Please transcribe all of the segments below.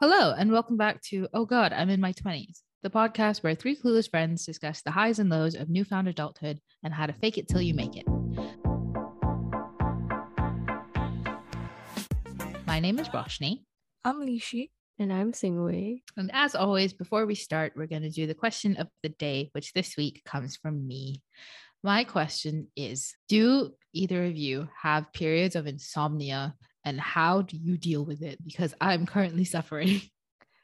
Hello, and welcome back to Oh God, I'm in my 20s, the podcast where three clueless friends discuss the highs and lows of newfound adulthood and how to fake it till you make it. My name is Roshni, I'm Lishi. And I'm Singwei. and as always, before we start, we're going to do the question of the day, which this week comes from me. My question is Do either of you have periods of insomnia, and how do you deal with it? Because I'm currently suffering.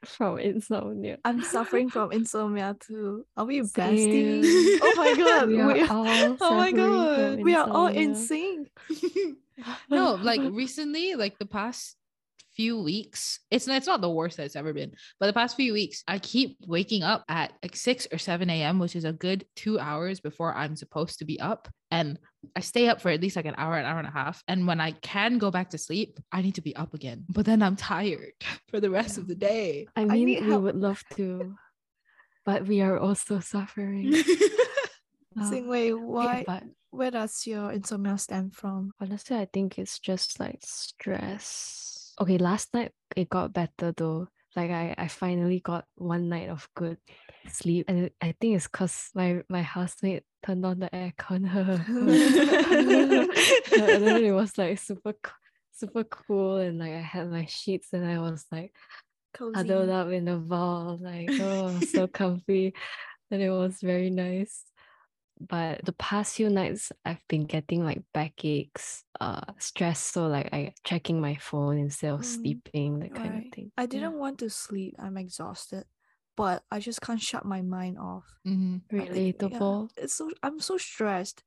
From insomnia. I'm suffering from insomnia too. Are we besties? Oh my god. We we are are, all oh my suffering god. from We are all in insomnia. sync. no, like recently, like the past few weeks, it's it's not the worst that it's ever been, but the past few weeks, I keep waking up at like 6 or 7 a.m., which is a good two hours before I'm supposed to be up. And I stay up for at least like an hour, an hour and a half. And when I can go back to sleep, I need to be up again. But then I'm tired for the rest of the day. I mean, need we help. would love to, but we are also suffering. Uh, Singwei, why But where does your insomnia stem from? honestly, I think it's just like stress. Okay, last night it got better though. Like I, I finally got one night of good sleep, and I think it's cause my my housemate turned on the aircon. and then it was like super, super cool, and like I had my sheets, and I was like huddled Cozy. up in the ball, like oh, so comfy, and it was very nice. But the past few nights, I've been getting like backaches, uh, stress. So like I checking my phone instead of Mm, sleeping, that kind Right. of thing. I didn't want to sleep. I'm exhausted. But I just can't shut my mind off. Mhm. I think- yeah, relatable. it's so I'm so stressed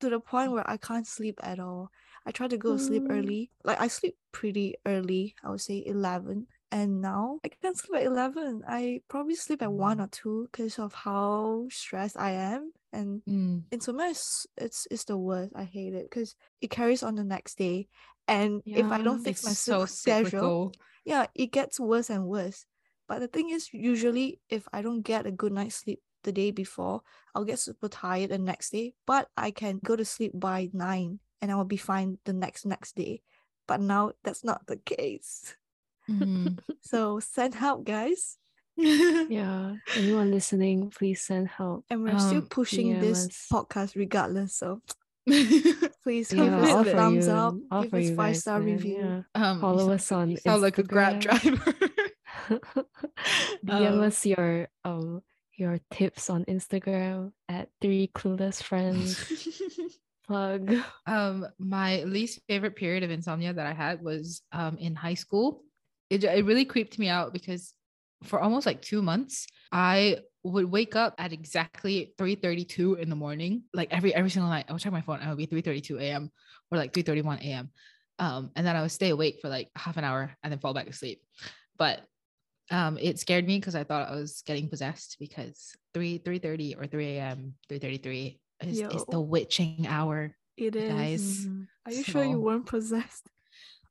to the point where I can't sleep at all. I try to go to sleep Mm. early. Like I sleep pretty early. I would say eleven. And now I can't sleep at eleven. I probably sleep at one or two because of how stressed I am. And Mm. insomnia is it's it's the worst. I hate it because it carries on the next day. And if I don't fix my sleep so schedule, cyclical. yeah, it gets worse and worse. But the thing is, usually if I don't get a good night's sleep the day before, I'll get super tired the next day. But I can go to sleep by nine and I will be fine the next next day. But now that's not the case. Mhm. So send help, guys. Yeah. Anyone listening, please send help. And we're still Um, pushing DM this us. podcast regardless. So please Yeah, give all us a thumbs you, up, all give us five guys, star man, review. yeah. Um, you Follow sound us on you sound like a grab driver. DM Um, us your um your tips on Instagram at three clueless friends. Plug. um my least favorite period of insomnia that i had was um in high school it, it really creeped me out because for almost like two months i would wake up at exactly 3.32 in the morning like every every single night i would check my phone and it would be 3.32 a.m or like 3.31 a.m um and then i would stay awake for like half an hour and then fall back asleep. but um it scared me because i thought i was getting possessed because 3 3.30 or 3 a.m 3.33 is, is the witching hour It is. guys. Mhm. Are you sure you weren't possessed?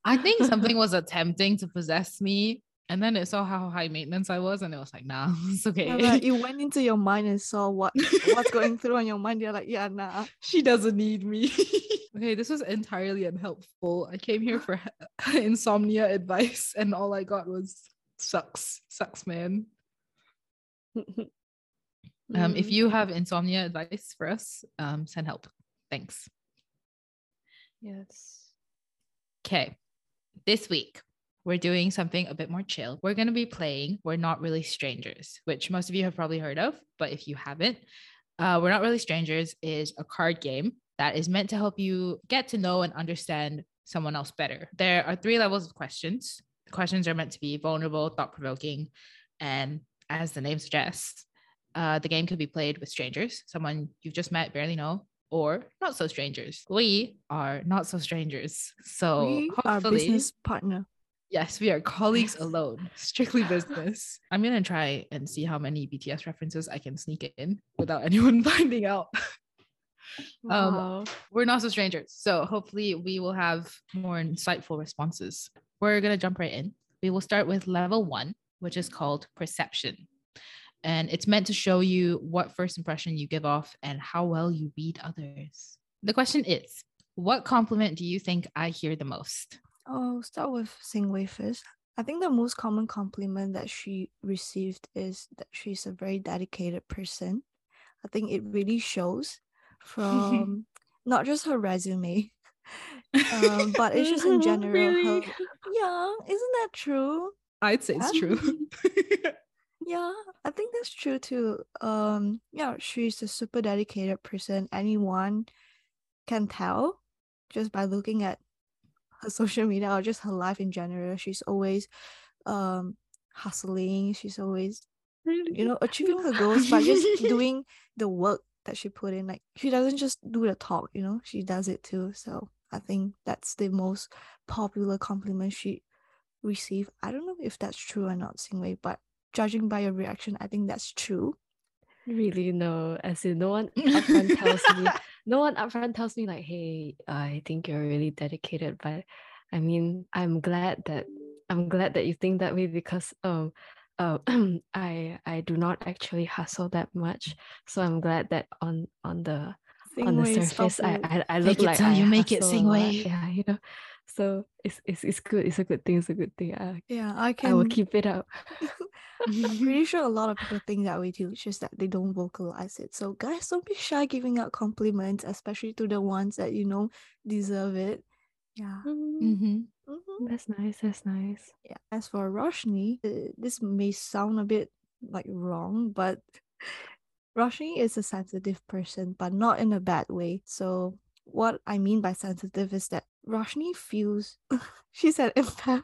I think something was attempting to possess me, and then it saw how high maintenance I was, and it was like, nah, it's okay. Yeah, like you went into your mind and saw what what's going through on your mind. You're like, yeah, nah. she doesn't need me. okay, this was entirely unhelpful. I came here for insomnia advice, and all I got was sucks, sucks, man. Um, if Mm. you have insomnia advice for us, um, send help. Thanks. yes. Okay, this week we're doing something a bit more chill. We're going to be playing We're Not Really Strangers, which most of you have probably heard of, but if you haven't, uh, We're Not Really Strangers is a card game that is meant to help you get to know and understand someone else better. There are three levels of questions. Questions are meant to be vulnerable, thought provoking, and as the name suggests, uh, the game could be played with strangers, someone you've just met, barely know, or not so strangers. We are not so strangers. So we are hopefully, business partner. yes, we are colleagues alone, strictly business. I'm gonna try and see how many BTS references I can sneak in without anyone finding out. Um, We're not so strangers. So hopefully we will have more insightful responses. We're gonna jump right in. We will start with level one, which is called perception. And it's meant to show you what first impression you give off and how well you read others. The question is What compliment do you think I hear the most? Oh, start with Singwei first. I think the most common compliment that she received is that she's a very dedicated person. I think it really shows from not just her resume, um, but it's just in general. Really? Her, yeah, isn't that true? I'd say it's Yeah. true. Yeah, I think that's true too. Um, yeah, she's a super dedicated person. Anyone can tell just by looking at her social media or just her life in general. She's always um hustling. She's always, you know, achieving her goals by just doing the work that she put in. Like she doesn't just do the talk, you know, she does it too. So I think that's the most popular compliment she received. I don't know if that's true or not, Singwei, but judging by your reaction, I think that's true. Really, no. As in, no one upfront tells me. No one upfront tells me like, "Hey, I think you're really dedicated." But I mean, I'm glad that I'm glad that you think that way because um, uh, I I do not actually hustle that much. So I'm glad that on on the on the surface, I. I I look it like I you make it, lot. Singwei. Yeah, you know. So it's it's it's good. It's a good thing. It's a good thing. I yeah, I can. I will keep it up. I'm pretty sure a lot of people think that way too. It's just that they don't vocalize it. So guys, don't be shy giving out compliments, especially to the ones that you know deserve it. Yeah. hmm Mhm. That's nice. That's nice. Yeah. As for Roshni, uh, this may sound a bit like wrong, but Roshni is a sensitive person, but not in a bad way. So what I mean by sensitive is that Roshni feels she's an empath,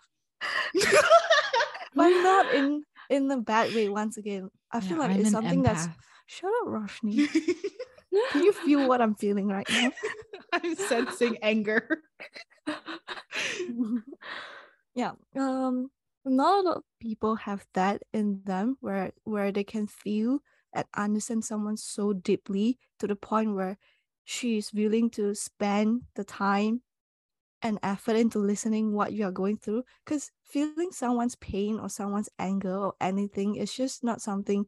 but not in in a bad way. Once again, I feel like it's something that's shut up, Roshni. Can you feel what I'm feeling right now? I'm sensing anger. yeah um not a lot of people have that in them where where they can feel and understand someone so deeply to the point where she is willing to spend the time and effort into listening what you are going through because feeling someone's pain or someone's anger or anything is just not something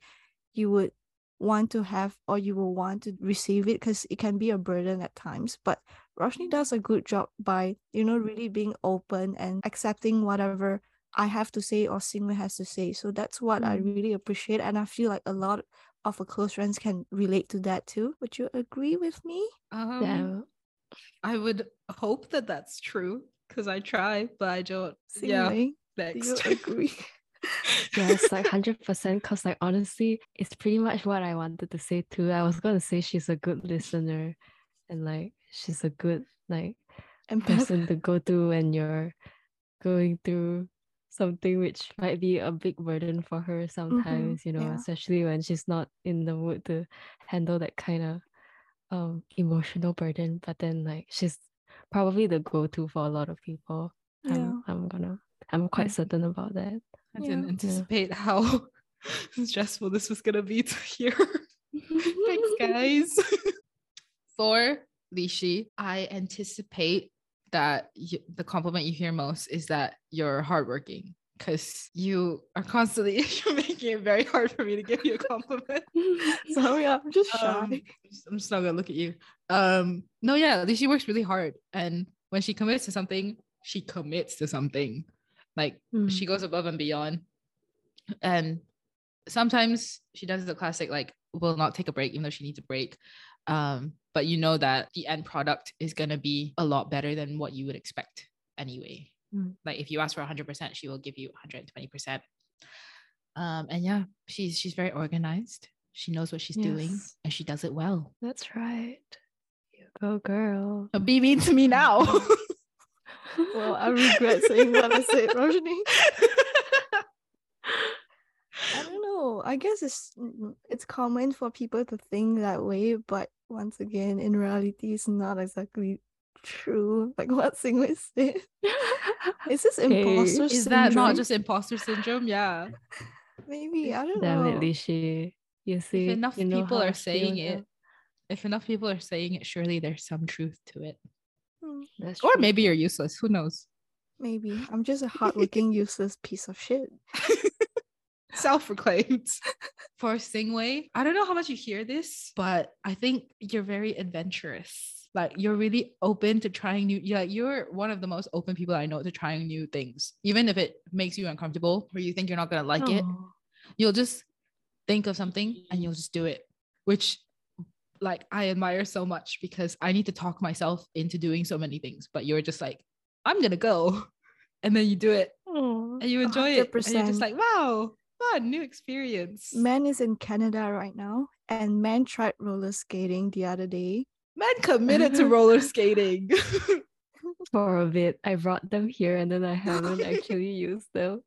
you would want to have or you will want to receive it because it can be a burden at times but Roshni does a good job by, you know, really being open and accepting whatever I have to say or Singwei has to say. So that's what I Mm. really appreciate. And I feel like a lot of a close friends can relate to that too. Would you agree with me? Um, Yeah. I would hope that that's true because I try, but I don't. Yeah, Singwei, do you agree? Yes, like hundred percent. Cause like honestly, it's pretty much what I wanted to say too. I was gonna say she's a good listener, and like she's a good like Empath. person to go to when you're going through something which might be a big burden for her sometimes. You know, yeah. especially when she's not in the mood to handle that kind of um emotional burden. But then like she's probably the go-to for a lot of people. Yeah. I'm, I'm gonna. I'm quite certain about that. I didn't Yeah. anticipate how stressful this was gonna be to hear. Thanks, guys. For Lishi, I anticipate that y- the compliment you hear most is that you're hardworking because you are constantly making it very hard for me to give you a compliment. Sorry, I'm just shy. Um, I'm just- I'm just not gonna look at you. Um, no, yeah, she works really hard, and when she commits to something, she commits to something. Like Mm. she goes above and beyond, and sometimes she does the classic like will not take a break even though she needs a break. Um, but you know that the end product is gonna be a lot better than what you would expect anyway. Mm. Like if you ask for 100%, she will give you 120%. Um, and yeah, she's she's very organized. She knows what she's doing and she does it well. That's right. You go, girl. Don't be mean to me now. Well, I regret saying what I said, Roshni. I don't know. I guess it's mm, it's common for people to think that way, but once again, in reality, it's not exactly true. Like what Singwei said. Is this Hey, imposter Is syndrome? that not just imposter syndrome? Yeah. maybe? I don't Damn know. it, Lishi. You see, if enough you people are saying feel it, if enough people are saying it, surely there's some truth to it. Hmm, That's Or true. maybe you're useless. Who knows? Maybe I'm just a hardworking, useless piece of shit. Self-proclaimed. For Singwei, I don't know how much you hear this, but I think you're very adventurous. Like you're really open to trying new. Yeah, you're one of the most open people I know to trying new things, even if it makes you uncomfortable or you think you're not gonna like it. You'll just think of something and you'll just do it, which like I admire so much because I need to talk myself into doing so many things. But you're just like, I'm gonna go, and then you do it Aw. and you enjoy it, and you're just like, wow, fun, new experience. Man is in Canada right now, and man tried roller skating the other day. Man committed to roller skating. for a bit. I brought them here and then I haven't actually used them.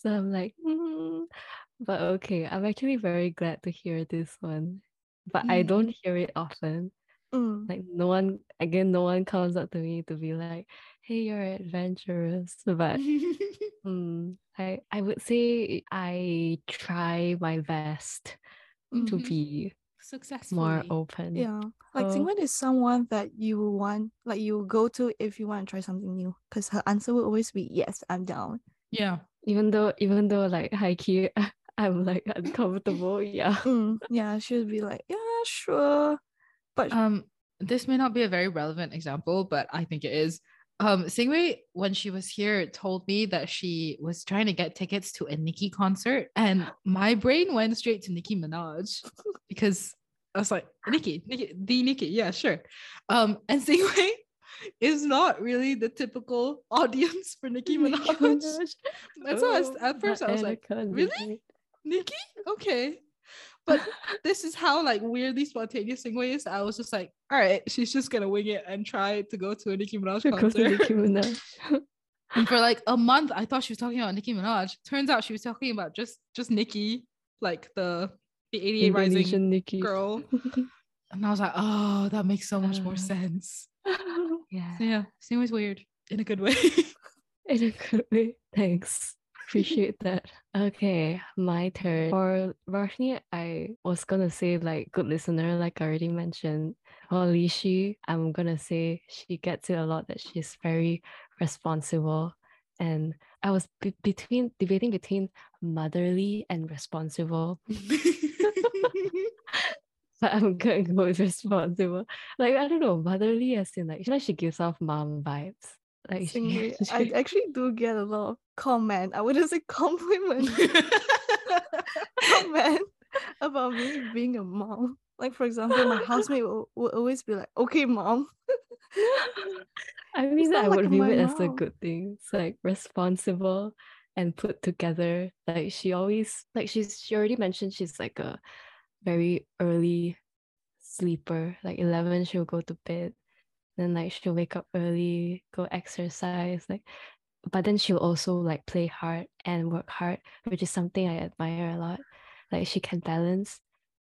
So I'm like, "Mm." but okay, I'm actually very glad to hear this one. But I Mm. don't hear it often. Mm. Like no one again, no one comes up to me to be like, hey, you're adventurous. But mm, I I would say I try my best to Mhm. be Successfully. more open. Yeah. Like So- Singwei is someone that you want, like you go to if you want to try something new. Because her answer will always be yes, I'm down. Yeah. Even though even though like high key I'm like uncomfortable. Yeah. Mm, yeah, she'll be like, yeah, sure. But Um, this may not be a very relevant example, but I think it is. Um, Singwei, when she was here, told me that she was trying to get tickets to a Nicki concert, and my brain went straight to Nicki Minaj because I was like, Nicki, Nicki, the Nicki, yeah, sure. Um, and Singwei is not really the typical audience for Nicki Minaj. That's why I was, at first I was like, really? Nikki? Okay. But this is how like weirdly spontaneous Singwei is. I was just like, all right, she's just gonna wing it and try to go to a Nicki Minaj concert. Nicki Minaj. and for like a month, I thought she was talking about Nicki Minaj. Turns out she was talking about just just Nicki, like the the 88 Rising Nicki. girl. And I was like, oh, that makes so much more Uh. sense. yeah. So yeah, Singwei's weird in a good way. In a good way. Thanks. Appreciate that. Okay, my turn. For Roshni, I was gonna say like good listener, like I already mentioned. For Lishi, I'm gonna say she gets it a lot that she's very responsible. And I was be- between debating between motherly and responsible. But I'm gonna go with responsible. Like I don't know, motherly as in like, like she gives off mom vibes. Like she, Singwei, I actually do get a lot of comment. I wouldn't say compliment. comment about me being a mom. Like for example, my housemate will, will always be like, "Okay, mom." I mean, I like would view it as a good thing. It's like responsible and put together. Like she always like she's she already mentioned she's like a very early sleeper. Like eleven, she'll go to bed. Then like she'll wake up early, go exercise. Like, but then she'll also like play hard and work hard, which is something I admire a lot. Like she can balance,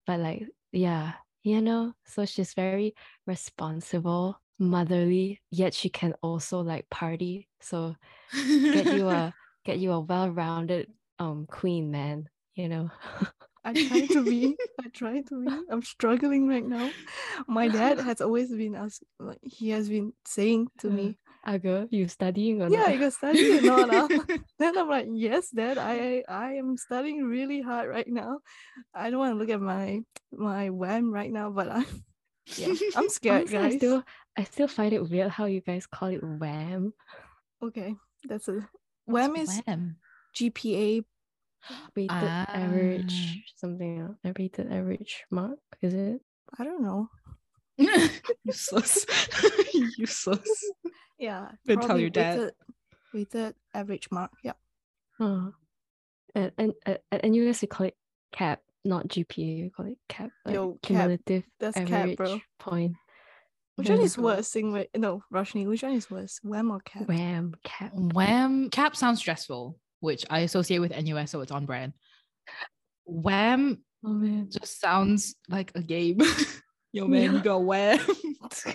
but like yeah, you know. So she's very responsible, motherly, yet she can also like party. So get you a get you a well-rounded um queen, man. You know. I try to be. I try to be. I'm struggling right now. My dad has always been ask, like he has been saying to Uh, me, Aga, you studying or "Yeah, not? you got study or not?" ah?" then I'm like, "Yes, dad. I I am studying really hard right now. I don't want to look at my my wham right now, but I'm yeah, I'm scared, Honestly, I still I still find it weird how you guys call it wham. Okay, that's a wham is GPA. Weighted Ah. average something else. A weighted average mark, is it? I don't know. Useless. Useless. Yeah, Then tell probably your dad. Weighted, weighted average mark. Yeah. Oh. And and at, at NUS we call it cap, not GPA. We call it cap. Like Yo, cap. cumulative That's cap, average bro. point. Which one hmm. is worse? Sing with no, Roshni. Which one is worse? Wham or cap? Wham cap. Wham cap sounds stressful, which I associate with NUS, so it's on brand. Wham Oh man. just sounds like a game. Yo man, you Yeah. go wham.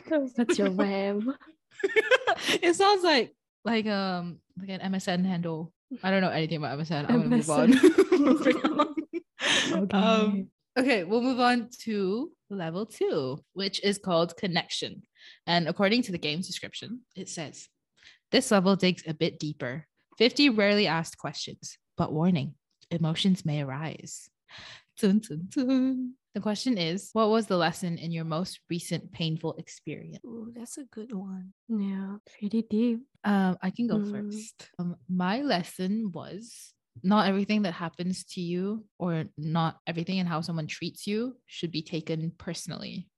That's your wham. it sounds like like um like an MSN handle. I don't know anything about MSN. I'm gonna move on. Okay. Um, okay, we'll move on to level two, which is called connection. And according to the game's description, it says this level digs a bit deeper. 50 rarely asked questions, but warning, emotions may arise. Dun, dun, dun. The question is What was the lesson in your most recent painful experience? Ooh, that's a good one. Yeah, pretty deep. Um, I can go Mm. first. Um, my lesson was not everything that happens to you or not everything and how someone treats you should be taken personally.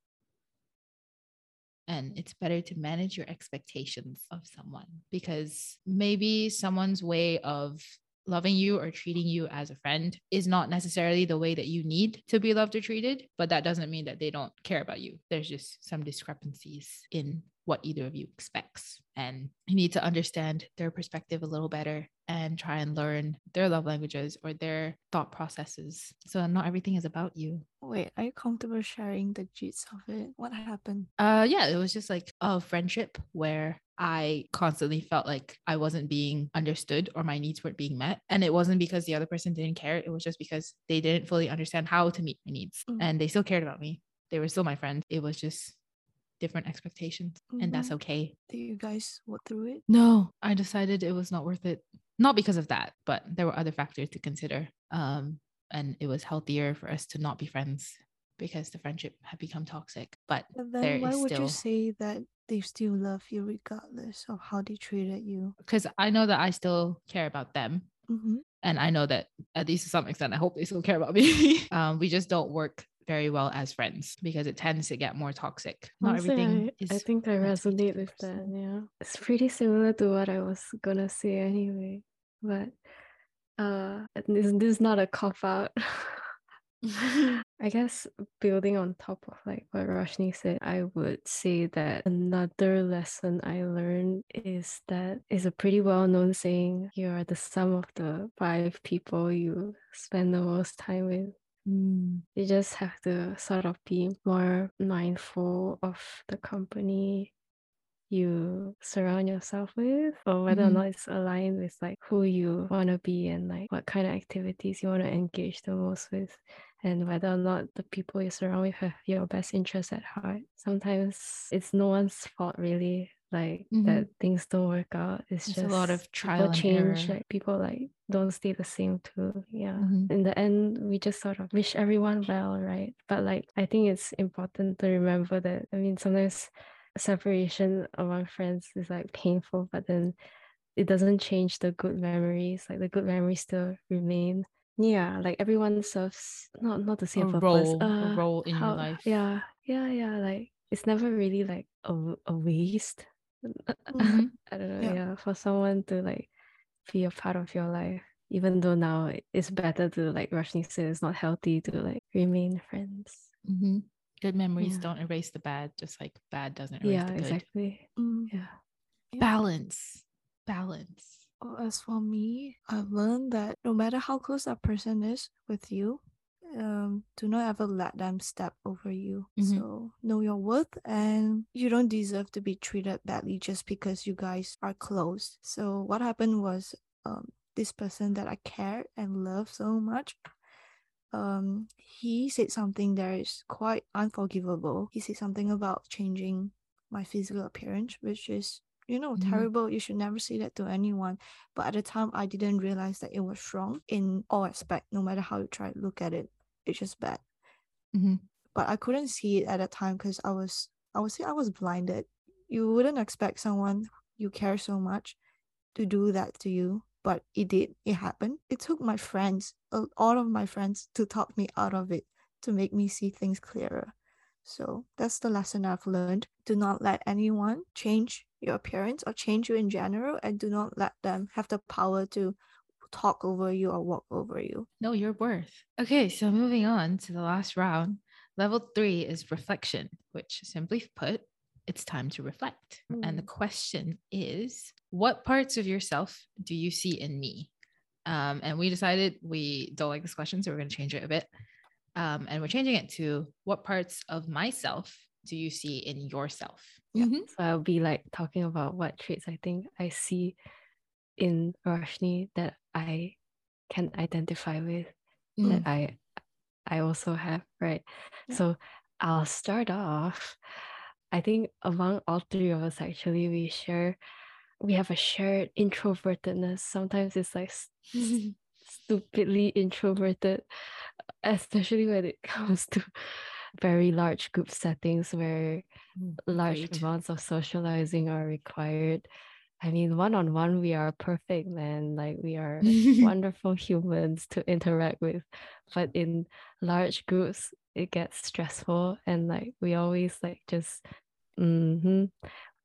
And it's better to manage your expectations of someone because maybe someone's way of loving you or treating you as a friend is not necessarily the way that you need to be loved or treated, but that doesn't mean that they don't care about you. There's just some discrepancies in what either of you expects. And you need to understand their perspective a little better and try and learn their love languages or their thought processes. So not everything is about you. Wait, are you comfortable sharing the gist of it? What happened? Uh yeah, it was just like a friendship where I constantly felt like I wasn't being understood or my needs weren't being met. And it wasn't because the other person didn't care. It was just because they didn't fully understand how to meet my needs. Mm. And they still cared about me. They were still my friend. It was just different expectations. And that's Mhm. okay. Did you guys work through it? No, I decided it was not worth it. Not because of that, but there were other factors to consider. Um, and it was healthier for us to not be friends because the friendship had become toxic. But But there then why would still you say that they still love you regardless of how they treated you? because I know that I still care about them. Mm-hmm. And I know that at least to some extent, I hope they still care about me. um, we just don't work very well as friends because it tends to get more toxic. Not Honestly, everything I, is. I think I meant to be resonate with that. Yeah, it's pretty similar to what I was gonna say anyway. But uh, this this is not a cop out. I guess building on top of like what Roshni said, I would say that another lesson I learned is that is a pretty well known saying you are the sum of the five people you spend the most time with. Mm, You just have to sort of be more mindful of the company you surround yourself with or whether or Mhm. not it's aligned with like who you want to be and like what kind of activities you want to engage the most with and whether or not the people you surround with have your best interests at heart. Sometimes it's no one's fault really like that things don't work out. It's just a lot of trial and change error. like people like don't stay the same too yeah. Mhm. in the end we just sort of wish everyone well right? But like i think it's important to remember that i mean sometimes separation among friends is like painful but then it doesn't change the good memories like the good memories still remain yeah like everyone serves not not the A same purpose role, a uh, role in your how- life. yeah yeah yeah like it's never really like a, a waste Mhm. i don't know Yeah. yeah for someone to like be a part of your life even though now it's better to like Roshni said it's not healthy to like remain friends Mhm. Good memories Yeah. don't erase the bad, just like bad doesn't erase yeah the good. exactly Mm. yeah Yeah. Balance. Balance. Well, as for me, I've learned that no matter how close that person is with you, um, do not ever let them step over you. Mhm. So know your worth, and you don't deserve to be treated badly just because you guys are close. So what happened was, um, this person that I cared and loved so much, um, he said something that is quite unforgivable. He said something about changing my physical appearance, which is you know Mhm. terrible. You should never say that to anyone. But at the time, I didn't realize that it was wrong in all aspect. No matter how you try to look at it, it's just bad. Mhm. But I couldn't see it at that time because I was, I would say, I was blinded. You wouldn't expect someone you care so much to do that to you, but it did. It happened. It took my friends, all of my friends, to talk me out of it to make me see things clearer. So that's the lesson I've learned. Do not let anyone change your appearance or change you in general, and do not let them have the power to talk over you or walk over you. Know your worth. Okay, so moving on to the last round. Level three is reflection, which simply put, it's time to reflect. And the Mm. question is what parts of yourself do you see in me? Um, and we decided we don't like this question, so we're going to change it a bit. Um, and we're changing it to what parts of myself do you see in yourself? Yeah. Mhm. So I'll be like talking about what traits I think I see in Roshni that I can identify with, Mm. that I I also have, right? Yeah. So I'll start off. I think among all three of us actually we share we have a shared introvertedness. Sometimes it's like s- stupidly introverted. especially when it comes to very large group settings where large Agreed. amounts of socializing are required. I mean, one on one, we are perfect, man. Like, we are wonderful humans to interact with. But in large groups, it gets stressful and like we always like just hmm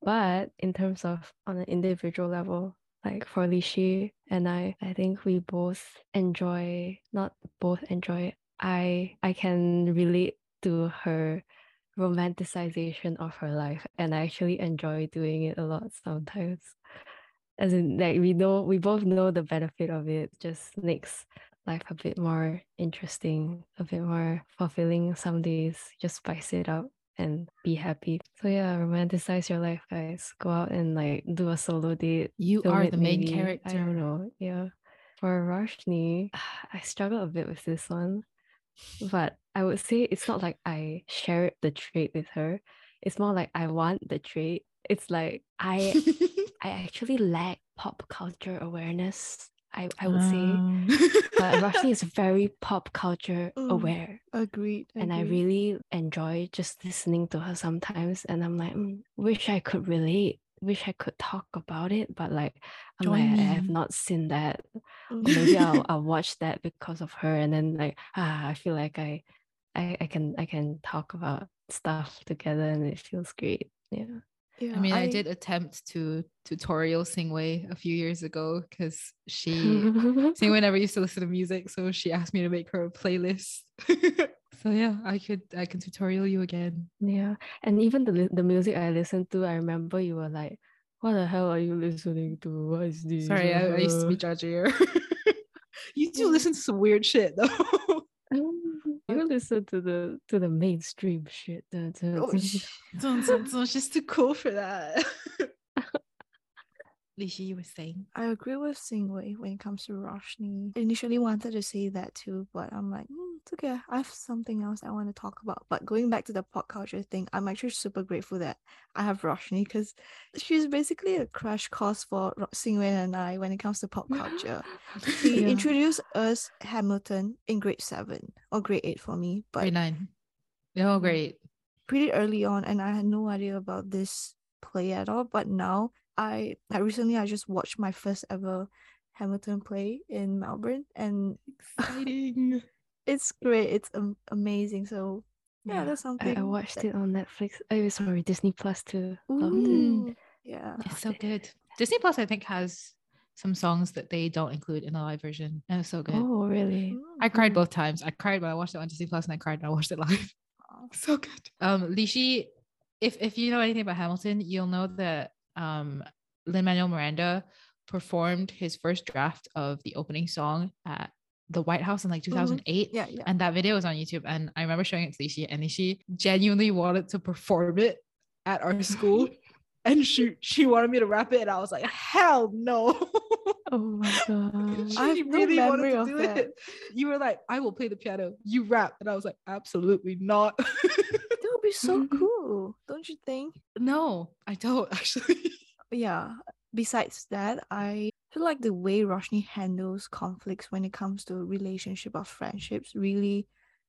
But in terms of on an individual level, like for Lishi and I, I think we both enjoy not both enjoy. I I can relate to her romanticization of her life and I actually enjoy doing it a lot sometimes. As in like we know we both know the benefit of it just makes life a bit more interesting, a bit more fulfilling some days. Just spice it up and be happy. So yeah, romanticize your life, guys. Go out and like do a solo date. You film are the main maybe. I character. don't know. Yeah. For Roshni, I struggle a bit with this one. But I would say it's not like I share the trait with her. It's more like I want the trait. It's like I I actually lack pop culture awareness. I, I would say. Um, But Roshni is very pop culture Mm. aware. Agreed. And I really enjoy just listening to her sometimes. And I'm like, "Mm, wish I could relate, wish I could talk about it. But like, I'm Join like, I have not seen that. Maybe I'll, I'll watch that because of her. And then like, ah, I feel like I, I, I can, I can talk about stuff together and it feels great. Yeah. Yeah, I mean, I, did attempt to tutorial Singwei a few years ago because she Singwei never used to listen to music, so she asked me to make her a playlist. so yeah, I could I can tutorial you again. Yeah, and even the the music I listened to, I remember you were like, "What the hell are you listening to? What is this?" Sorry, I, I used to be judgy. you do listen to some weird shit though. You listen to the to the mainstream shit. Oh, the- Don't, don't, don't, she's too cool for that. Lishi, you was saying. I agree with Singwei when it comes to Roshni. I initially wanted to say that too, but I'm like, "Mm, it's okay. I have something else I want to talk about. But going back to the pop culture thing, I'm actually super grateful that I have Roshni because she's basically a crash course for Ro- Singwei and I when it comes to pop culture. She Yeah. introduced us Hamilton in grade seven or grade eight for me, but Grade nine. Oh, great. pretty early on and I had no idea about this play at all. But now I I recently I just watched my first ever Hamilton play in Melbourne and Exciting. it's great. It's am- amazing. So yeah, Yeah, that's something. I watched that- it on Netflix. Oh, sorry, Disney Plus too. Loved it. Ooh, yeah. It's so good. Disney Plus, I think, has some songs that they don't include in the live version, and it's so good. Oh, really? I cried Mm. both times. I cried when I watched it on Disney Plus, and I cried when I watched it live. Aw. so good. Um, Lishi, if if you know anything about Hamilton, you'll know that um Lin Manuel Miranda performed his first draft of the opening song at the White House in like 2008. Yeah, yeah. And that video was on YouTube. And I remember showing it to Lishi, and Lishi genuinely wanted to perform it at our school. and she she wanted me to rap it, and I was like, hell no. Oh my god. I She no memory of do that. it. You were like, I will play the piano, you rap. And I was like, absolutely not. Be so mm-hmm. cool, don't you think? no, I don't actually. yeah besides that i feel like the way roshni handles conflicts when it comes to relationship or friendships really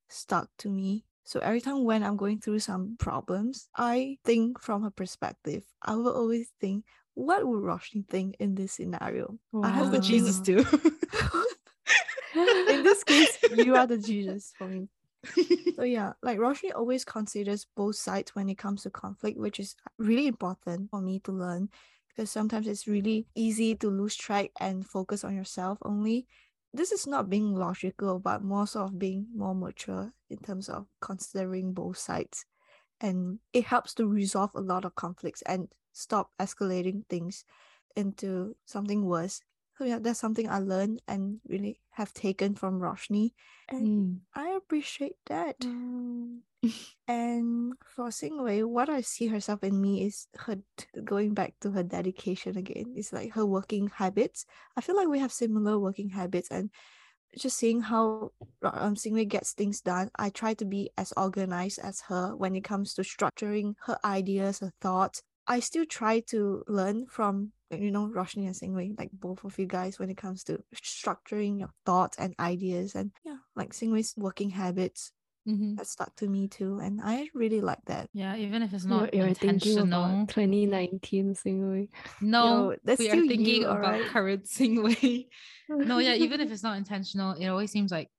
stuck to me so every time when i'm going through some problems i think from her perspective i will always think what would roshni think in this scenario I have What Jesus do? in this case you are the jesus for me so yeah, like Roshni always considers both sides when it comes to conflict, which is really important for me to learn because sometimes it's really easy to lose track and focus on yourself only. This is not being logical, but more sort of being more mature in terms of considering both sides. And it helps to resolve a lot of conflicts and stop escalating things into something worse. So yeah, that's something I learned and really have taken from Roshni. And Mm. I appreciate that. And for Singwei, what I see herself in me is her going back to her dedication again. It's like her working habits. I feel like we have similar working habits and just seeing how um Singwei gets things done. I try to be as organized as her when it comes to structuring her ideas, her thoughts. I still try to learn from you know Roshni and Singwei, like both of you guys, when it comes to structuring your thoughts and ideas. And yeah, like Singwei's working habits Mhm. that stuck to me too, and I really like that. Yeah, even if it's You're, not you're thinking intentional. about 2019 Singwei. No, Yo, that's we are thinking you, about alright? current Singwei. no, yeah, even if it's not intentional, it always seems like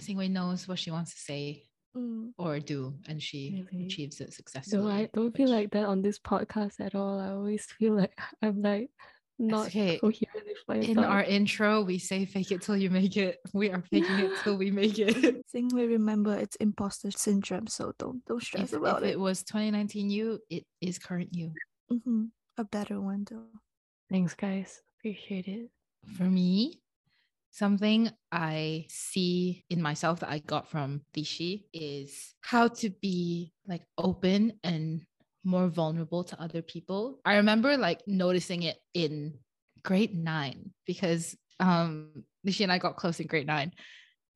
Singwei knows what she wants to say Mm. or do, and she Really? achieves it successfully. No, I don't feel like that on this podcast at all. I always feel like I'm like not okay. coherent in our intro, we say "fake it till you make it." We are faking it till we make it. Singwei, remember it's imposter syndrome, so don't don't stress if, about if it. it was 2019 you, it is current you. hmm A better one though. Thanks, guys. Appreciate it. For me, something I see in myself that I got from Lishi is how to be like open and more vulnerable to other people. I remember like noticing it in grade nine because um Lishi and I got close in grade nine.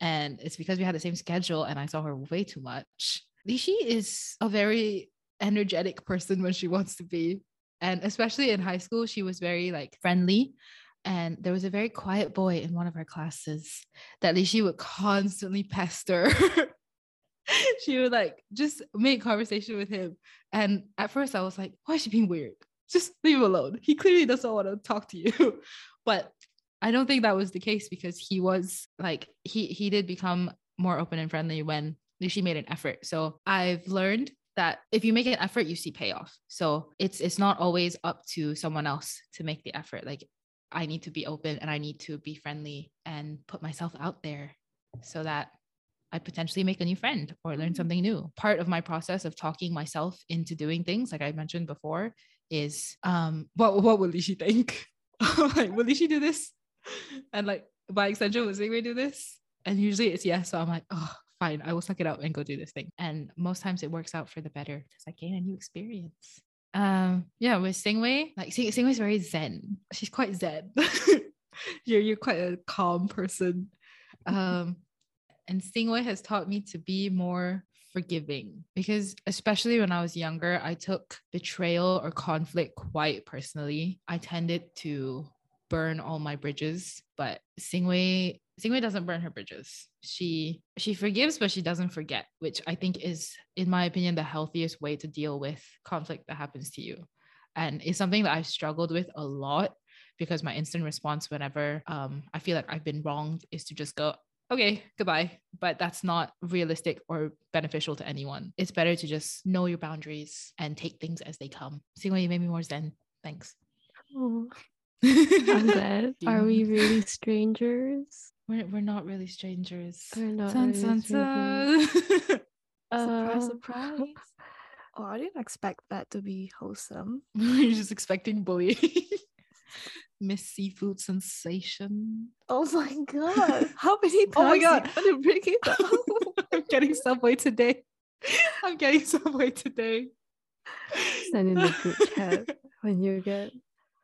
And it's because we had the same schedule and I saw her way too much. Lishi is a very energetic person when she wants to be. And especially in high school, she was very like friendly and there was a very quiet boy in one of our classes that Lishi would constantly pester. she would like just make conversation with him. And at first I was like, why is she being weird? Just leave him alone. He clearly doesn't want to talk to you. but I don't think that was the case because he was like he he did become more open and friendly when Lishi made an effort. So I've learned that if you make an effort, you see payoff. So it's it's not always up to someone else to make the effort. Like I need to be open and I need to be friendly and put myself out there so that I potentially make a new friend or learn something new. Part of my process of talking myself into doing things, like I mentioned before, is um, what what will Lishi think? like, will Lishi do this? And like by extension, will Singwei do this? And usually it's yes. So I'm like, oh, fine, I will suck it up and go do this thing. And most times it works out for the better because I gain a new experience um yeah with Singwei like Sing Singwei's very zen. She's quite zen. You're you're quite a calm person. Um and Singwei has taught me to be more forgiving because especially when I was younger I took betrayal or conflict quite personally. I tended to burn all my bridges but Singwei Singwei doesn't burn her bridges. She she forgives, but she doesn't forget, which I think is, in my opinion, the healthiest way to deal with conflict that happens to you. And it's something that I've struggled with a lot because my instant response whenever um, I feel like I've been wronged is to just go, okay, goodbye. But that's not realistic or beneficial to anyone. It's better to just know your boundaries and take things as they come. Singwei, you made me more zen. Thanks. Oh, I'm glad. Are we really strangers? We're, we're not really strangers. We're not Dun, really dun, strangers. dun. Surprise, Uh, surprise. Oh, I didn't expect that to be wholesome. You're just expecting bullying. Miss Seafood Sensation. Oh my god. How many times Oh my God. gonna bring it up? I'm getting Subway today. I'm getting Subway today. Send in the group chat when you get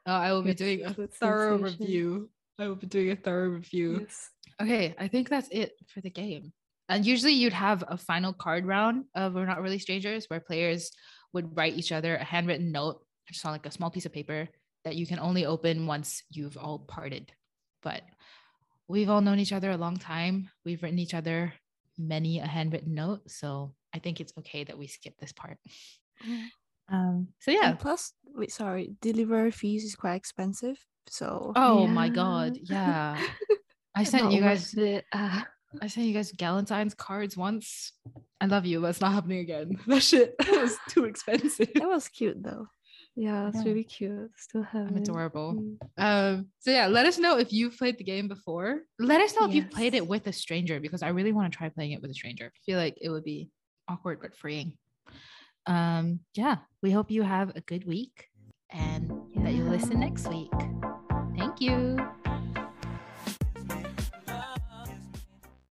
Uh, I will be doing a thorough sensation. review. I will be doing a thorough review. yes. Okay, I think that's it for the game. And usually you'd have a final card round of We're Not Really Strangers where players would write each other a handwritten note just on like a small piece of paper that you can only open once you've all parted. But we've all known each other a long time. We've written each other many a handwritten note. So I think it's okay that we skip this part. Um, so yeah. And plus, wait, sorry, delivery fees is quite expensive. So Oh my god. Yeah. Yeah. I sent you guys worth it. Ah. I sent you guys Galentine's cards once. I love you, but it's not happening again. That shit was too expensive. that was cute though. yeah, it's Yeah. really cute. Still have I'm it. adorable. Mm. Um, so yeah, let us know if you've played the game before. Let us know if you've played it with a stranger because I really want to try playing it with a stranger. I feel like it would be awkward but freeing. Um, yeah, we hope you have a good week and that you'll listen next week. Thank you.